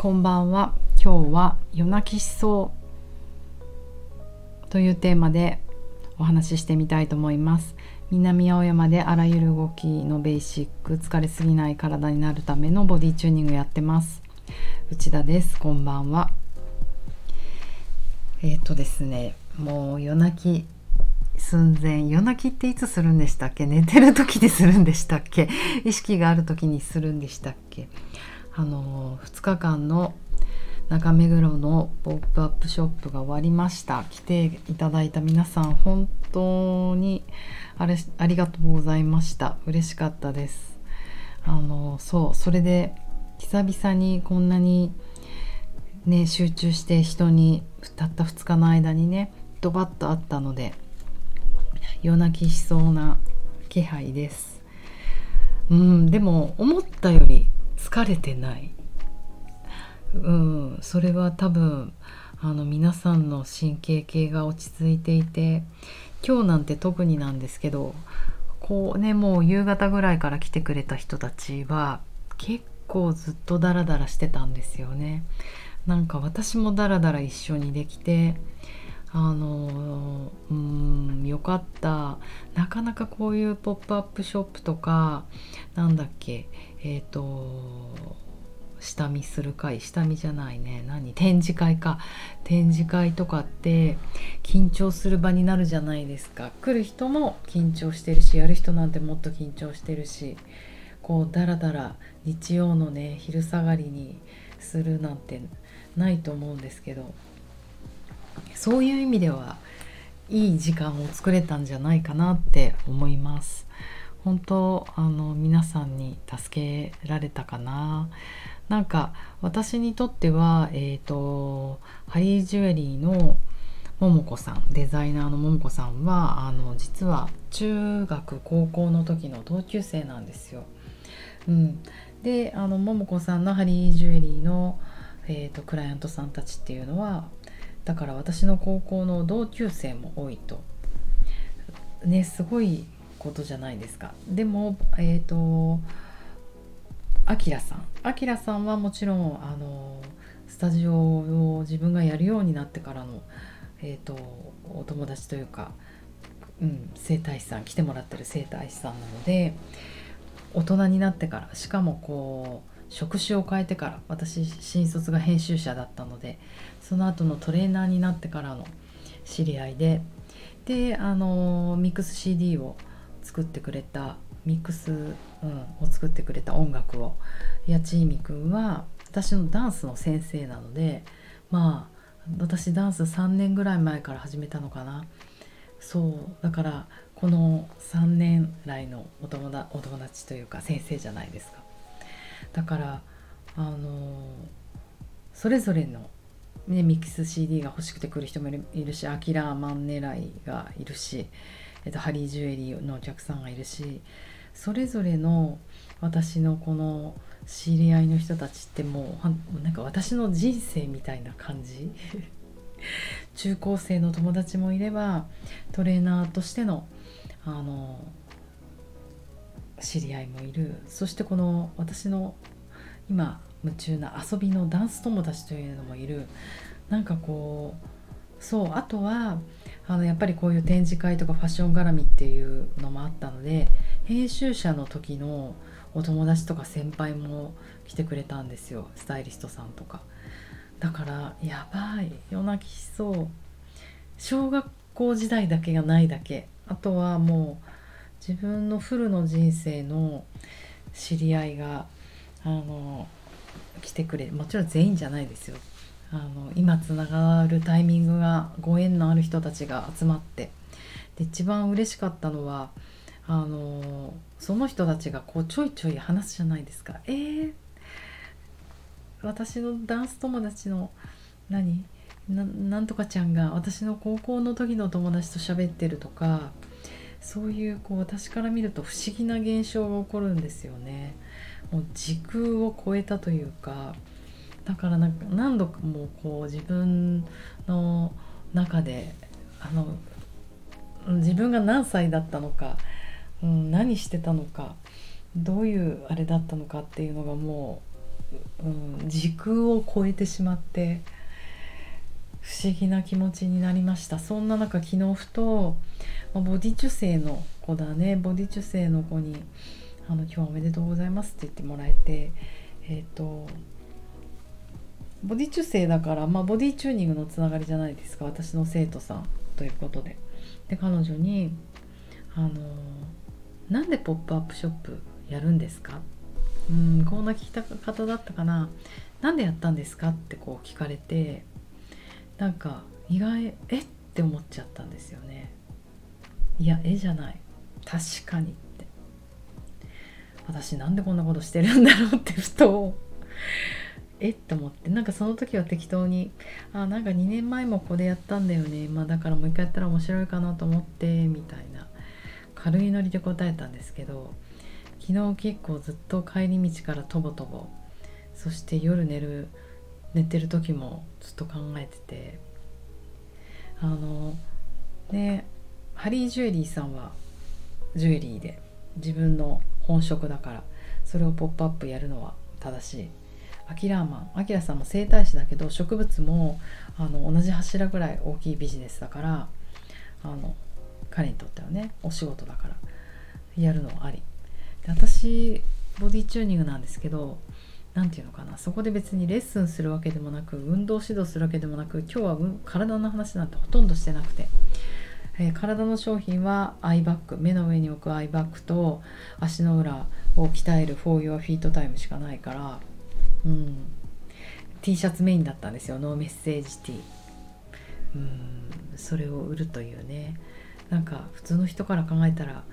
こんばんは。今日は夜泣きしそうというテーマでお話ししてみたいと思います。南青山であらゆる動きのベーシック疲れすぎない体になるためのボディチューニングやってます。内田です。こんばんは。えっ、ー、とですねもう夜泣き寸前夜泣きっていつするんでしたっけ？寝てる時にするんでしたっけ？意識がある時にするんでしたっけ？あの2日間の中目黒のポップアップショップが終わりました。来ていただいた皆さん本当にあれありがとうございました。嬉しかったです。あのそうそれで久々にこんなにね集中して人にたった2日の間にねドバッとあったので夜泣きしそうな気配です。うんでも思ったより疲れてない。うん。それは多分あの皆さんの神経系が落ち着いていて今日なんて特になんですけどこうねもう夕方ぐらいから来てくれた人たちは結構ずっとダラダラしてたんですよね。なんか私もダラダラ一緒にできてあのうんよかった。なかなかこういうポップアップショップとかなんだっけえっ、ー、と下見する会下見じゃないね。何？展示会か。展示会とかって緊張する場になるじゃないですか。来る人も緊張してるしやる人なんてもっと緊張してるしこうだらだら日曜のね昼下がりにするなんてないと思うんですけどそういう意味ではいい時間を作れたんじゃないかなって思います。本当あの皆さんに助けられたかな。なんか私にとってはえっ、ー、とハリージュエリーのももこさんデザイナーのももこさんはあの実は中学高校の時の同級生なんですよ。うん、であのももこさんのハリージュエリーの、えーとクライアントさんたちっていうのはだから私の高校の同級生も多いと。ねすごいことじゃないですか。でもえっ、ー、とあきらさん。あきらさんはもちろんあのスタジオを自分がやるようになってからのえっ、ー、とお友達というか、うん、整体師さん来てもらってる整体師さんなので大人になってからしかもこう職種を変えてから私新卒が編集者だったのでその後のトレーナーになってからの知り合いでであのミックス CD を作ってくれたミックス、うん、を作ってくれた音楽を。八千美くんは私のダンスの先生なのでまあ私ダンス3年ぐらい前から始めたのかな。そうだからこの3年来のお友達というか先生じゃないですか。だからあのそれぞれの、ね、ミックス CD が欲しくて来る人もいるしアキラーマン狙いがいるし、えっと、ハリージュエリーのお客さんがいるしそれぞれの私のこの知り合いの人たちってもうなんか私の人生みたいな感じ。中高生の友達もいればトレーナーとしてのあの知り合いもいる。そしてこの私の今夢中な遊びのダンス友達というのもいる。なんかこうそうあとはあのやっぱりこういう展示会とかファッション絡みっていうのもあったので編集者の時のお友達とか先輩も来てくれたんですよ。スタイリストさんとか。だからやばい夜泣きしそう。小学校時代だけがないだけ。あとはもう自分のフルの人生の知り合いがあの来てくれもちろん全員じゃないですよ。あの今つながるタイミングがご縁のある人たちが集まって。で一番嬉しかったのはあのその人たちがこうちょいちょい話すじゃないですか。えー、私のダンス友達の何？なんとかちゃんが私の高校の時の友達と喋ってるとかそういうこう私から見ると不思議な現象が起こるんですよね。もう時空を超えたというかだからなんか何度もこう自分の中であの自分が何歳だったのか、うん、何してたのかどういうあれだったのかっていうのがもうん、時空を超えてしまって不思議な気持ちになりました。そんな中昨日ふとまボディ受精の子だね。ボディ受精の子にあの「今日はおめでとうございます」って言ってもらえてえっ、ー、とボディ受精だから、まあ、ボディチューニングのつながりじゃないですか私の生徒さんということで。で彼女にあの「なんでポップアップショップやるんですか?」うんこんな聞きた方だったかな「なんでやったんですか?」ってこう聞かれてなんか意外え？って思っちゃったんですよね。いや絵じゃない確かにって私なんでこんなことしてるんだろうってふとえっ？と思ってなんかその時は適当にあなんか2年前もここでやったんだよね。まあだからもう一回やったら面白いかなと思ってみたいな。軽いノリで答えたんですけど昨日結構ずっと帰り道からとぼとぼそして夜寝る寝てる時もずっと考えててあのねハリージュエリーさんはジュエリーで自分の本職だからそれを「ポップアップやるのは正しい。アキラーマンアキラさんも整体師だけど植物もあの同じ柱ぐらい大きいビジネスだからあの彼にとってはねお仕事だからやるのはあり。で私ボディチューニングなんですけど何て言うのかなそこで別にレッスンするわけでもなく運動指導するわけでもなく今日は、体の話なんてほとんどしてなくて、えー、体の商品はアイバッグ目の上に置くアイバッグと足の裏を鍛える For Your Feet Time しかないからうん、T シャツメインだったんですよ。ノーメッセージ T うん。それを売るというね。なんか普通の人から考えたら、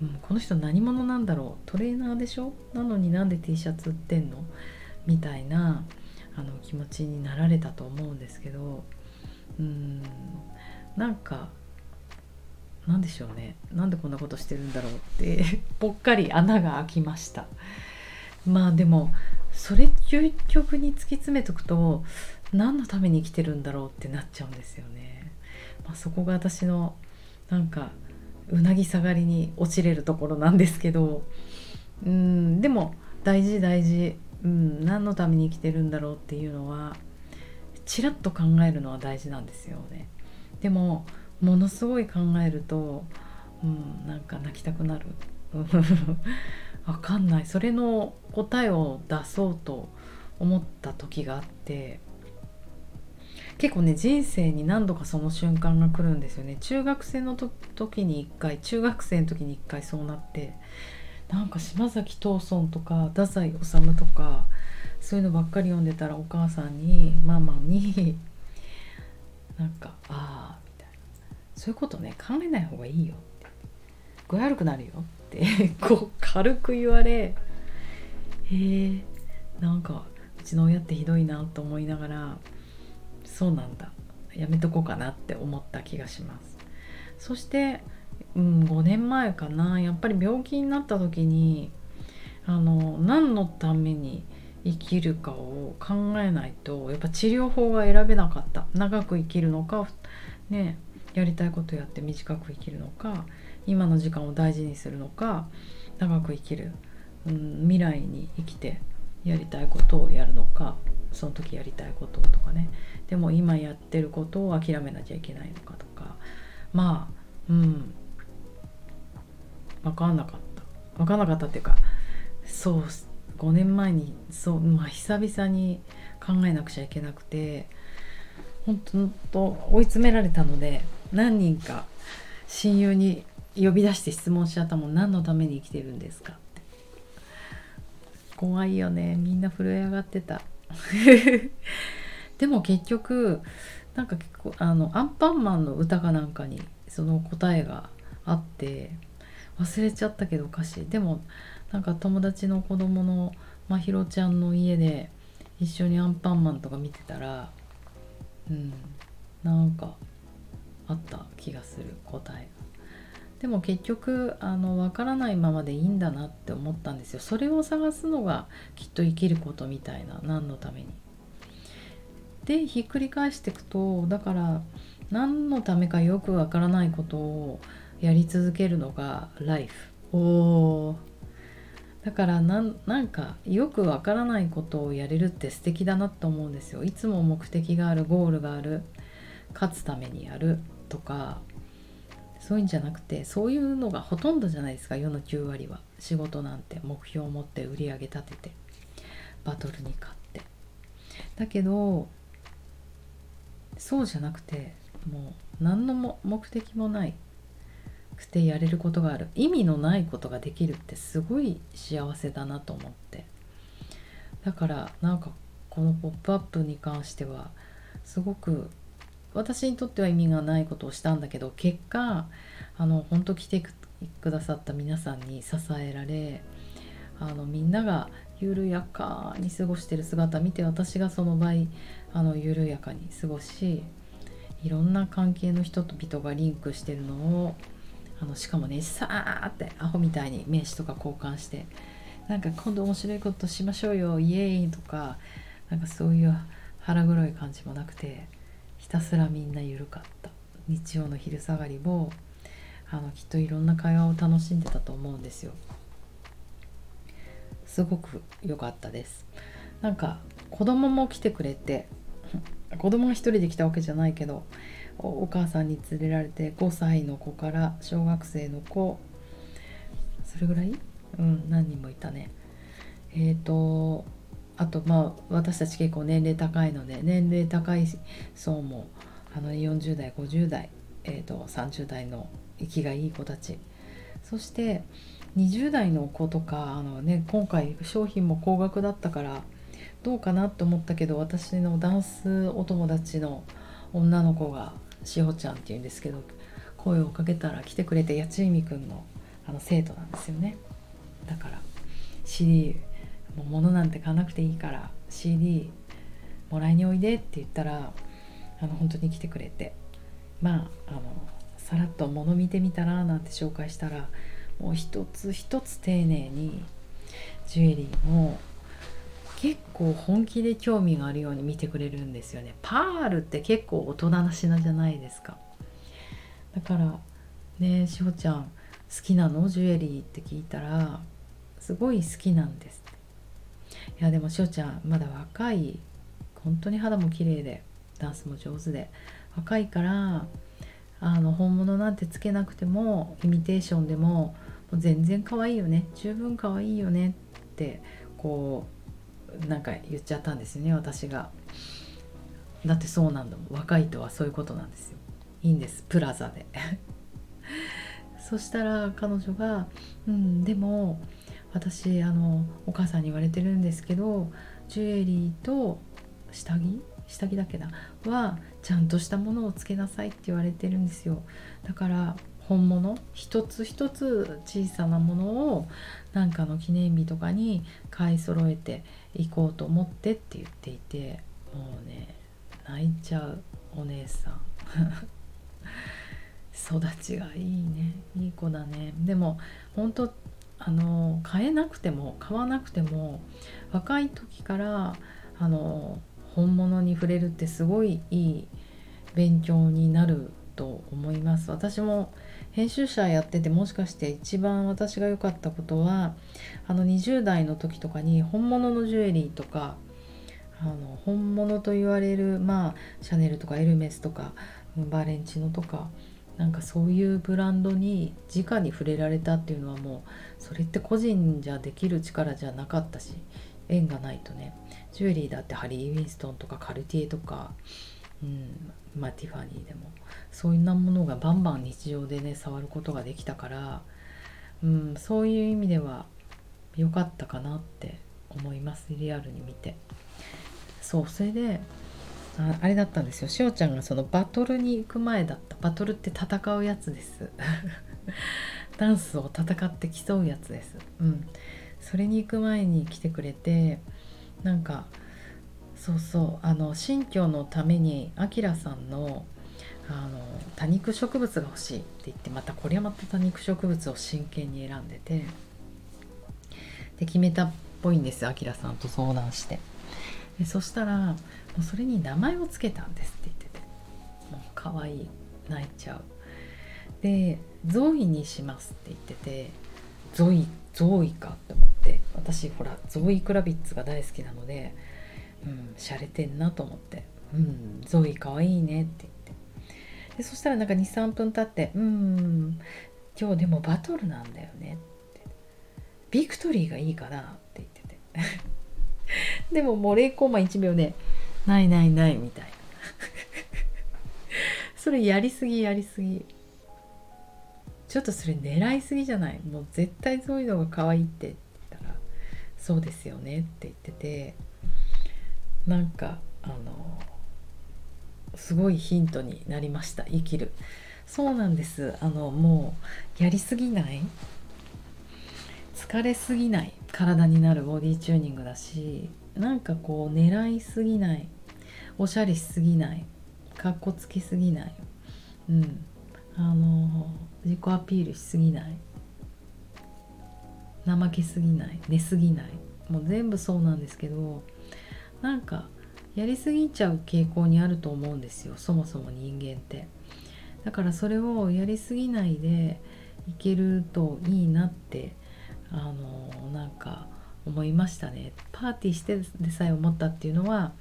うん、この人何者なんだろう。トレーナーでしょ？なのになんで T シャツ売ってんの？みたいなあの気持ちになられたと思うんですけど。うん。なんかなんでしょうね。なんでこんなことしてるんだろうって ぽっかり穴が開きました。まあでもそれ究極に突き詰めとくと何のために生きてるんだろうってなっちゃうんですよね。まあ、そこが私のなんかうなぎ下がりに落ちれるところなんですけどうんでも大事大事、うん、何のために生きてるんだろうっていうのはちらっと考えるのは大事なんですよね。でもものすごい考えると、うん、なんか泣きたくなる。分かんない。それの答えを出そうと思った時があって結構ね人生に何度かその瞬間が来るんですよね。中学生の時に1回中学生の時に1回そうなってなんか島崎藤村とか太宰治とかそういうのばっかり読んでたらお母さんにママになんか「ああ」みたいな「そういうことね考えない方がいいよ」「具合悪くなるよ」って こう軽く言われへえ、なんかうちの親ってひどいなと思いながらそうなんだやめとこうかなって思った気がします。そして、うん、5年前かなやっぱり病気になった時にあの何のために生きるかを考えないとやっぱ治療法が選べなかった。長く生きるのかねやりたいことやって短く生きるのか今の時間を大事にするのか長く生きる、うん、未来に生きてやりたいことをやるのかその時やりたいこととかね。でも今やってることを諦めなきゃいけないのかとか。まあうん。分かんなかった。分かんなかったっていうかそう5年前にそう、まあ、久々に考えなくちゃいけなくて本当追い詰められたので何人か親友に呼び出して質問しちゃったもん。何のために生きてるんですかって。怖いよね。みんな震え上がってた。でも結局なんか結構あのアンパンマンの歌かなんかにその答えがあって忘れちゃったけどおかしい。でもなんか友達の子供のまひろちゃんの家で一緒にアンパンマンとか見てたらうんなんかあった気がする答えが。でも結局あの分からないままでいいんだなって思ったんですよ。それを探すのがきっと生きることみたいな何のために。でひっくり返していくとだから何のためかよくわからないことをやり続けるのがライフ。おだからなんなんかよくわからないことをやれるって素敵だなと思うんですよ。いつも目的があるゴールがある勝つためにやるとかそういうんじゃなくてそういうのがほとんどじゃないですか世の9割は。仕事なんて目標を持って売り上げ立ててバトルに勝って。だけどそうじゃなくてもう何のも目的もない。くてやれることがある。意味のないことができるってすごい幸せだなと思って。だからなんかこの「ポップアップに関してはすごく私にとっては意味がないことをしたんだけど結果あの本当来てくださった皆さんに支えられあのみんなが緩やかに過ごしてる姿見て私がその倍あの緩やかに過ごしいろんな関係の人と々がリンクしてるのをあのしかもねさーってアホみたいに名刺とか交換してなんか今度面白いことしましょうよイエーイとかなんかそういう腹黒い感じもなくてたすらみんな緩かった。日曜の昼下がりもあのきっといろんな会話を楽しんでたと思うんですよ。すごく良かったです。なんか子供も来てくれて 子供が一人で来たわけじゃないけどお母さんに連れられて5歳の子から小学生の子それぐらい？うん何人もいたね。えっ、ー、とあとまあ私たち結構年齢高いので年齢高い層もあの40代50代、えーと、30代の生きがいい子たち。そして20代の子とかあの、ね、今回商品も高額だったからどうかなと思ったけど私のダンスお友達の女の子がしほちゃんっていうんですけど声をかけたら来てくれて八千海くんのあの生徒なんですよね。だから CD もう物なんて買わなくていいから CD もらいにおいでって言ったらあの本当に来てくれて。まああのさらっと物見てみたらなんて紹介したらもう一つ一つ丁寧にジュエリーも結構本気で興味があるように見てくれるんですよね。パールって結構大人な品じゃないですか。だからねしほちゃん好きなの？ジュエリーって聞いたらすごい好きなんです。いやでもしほちゃんまだ若い。本当に肌も綺麗でダンスも上手で。若いからあの本物なんてつけなくてもイミテーションでももう全然可愛いよね。十分可愛いよねってこうなんか言っちゃったんですよね私が。だってそうなんだもん。若いとはそういうことなんですよ。いいんですプラザで。そしたら彼女が「うんでも私あのお母さんに言われてるんですけどジュエリーと下着？下着だけだはちゃんとしたものをつけなさいって言われてるんですよ。だから本物？一つ一つ小さなものを何かの記念日とかに買い揃えていこうと思ってって言っていてもうね泣いちゃうお姉さん。育ちがいいね。いい子だね。でも本当あの買えなくても買わなくても若い時からあの本物に触れるってすごいいい勉強になると思います。私も編集者やっててもしかして一番私が良かったことはあの20代の時とかに本物のジュエリーとかあの本物と言われるまあシャネルとかエルメスとかバレンチノとかなんかそういうブランドに直に触れられたっていうのはもうそれって個人じゃできる力じゃなかったし縁がないとね。ジュエリーだってハリー・ウィンストンとかカルティエとか、うんまあ、ティファニーでも。そういうなものがバンバン日常でね触ることができたから、うん、そういう意味では良かったかなって思います。リアルに見て。そうそれでああれだったんですよ。しおちゃんがそのバトルに行く前だった。バトルって戦うやつです。ダンスを戦って競うやつです。うん。それに行く前に来てくれてなんかそうそう。あの新居のためにあきらさんのあの多肉植物が欲しいって言ってまたこれはまた多肉植物を真剣に選んでて。で決めたっぽいんですあきらさんと相談して。でそしたらもうそれに名前を付けたんですって言ってて。もう可愛い泣いちゃう。でゾイにしますって言っててゾイゾイかって思って。私ほらゾイ・クラビッツが大好きなのでうん洒落てんなと思って「うんゾイかわいね」って言って。でそしたらなんか23分経って「うん今日でもバトルなんだよね」って「ビクトリーがいいかな」でももう0コンマ1秒で「ないないない」みたいな。それやりすぎやりすぎ。ちょっとそれ狙いすぎじゃない？もう絶対そういうのが可愛いって言ったらそうですよねって言っててなんかあのすごいヒントになりました生きる。そうなんです。あのもうやりすぎない？疲れすぎない？体になるボディチューニングだし。なんかこう狙いすぎない。おしゃれしすぎない。かっこつきすぎない。うん。あの自己アピールしすぎない。怠けすぎない。寝すぎない。もう全部そうなんですけどなんかやりすぎちゃう傾向にあると思うんですよ。そもそも人間って。だからそれをやりすぎないでいけるといいなってあのなんか思いましたね。パーティーしてでさえ思ったっていうのは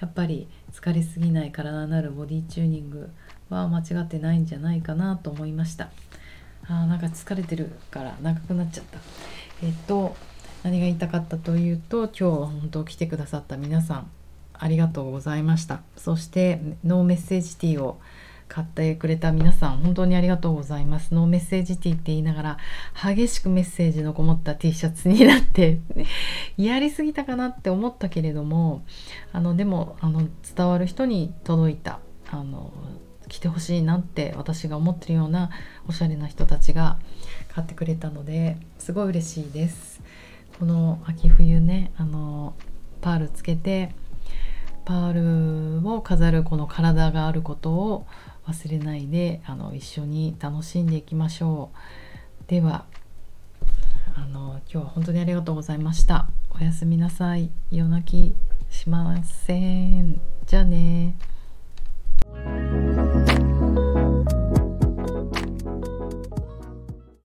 やっぱり疲れすぎない体になるボディチューニングは間違ってないんじゃないかなと思いました。あーなんか疲れてるから長くなっちゃった。えっと何が言いたかったというと今日は本当来てくださった皆さんありがとうございました。そしてノーメッセージティーを買ってくれた皆さん本当にありがとうございます。ノーメッセージティーって言いながら激しくメッセージのこもった T シャツになって やりすぎたかなって思ったけれどもあのでもあの伝わる人に届いたあの着てほしいなって私が思ってるようなおしゃれな人たちが買ってくれたのですごい嬉しいです。この秋冬ねあのパールつけてパールを飾るこの体があることを忘れないであの一緒に楽しんでいきましょう。ではあの今日は本当にありがとうございました。おやすみなさい。夜泣きしません。じゃあね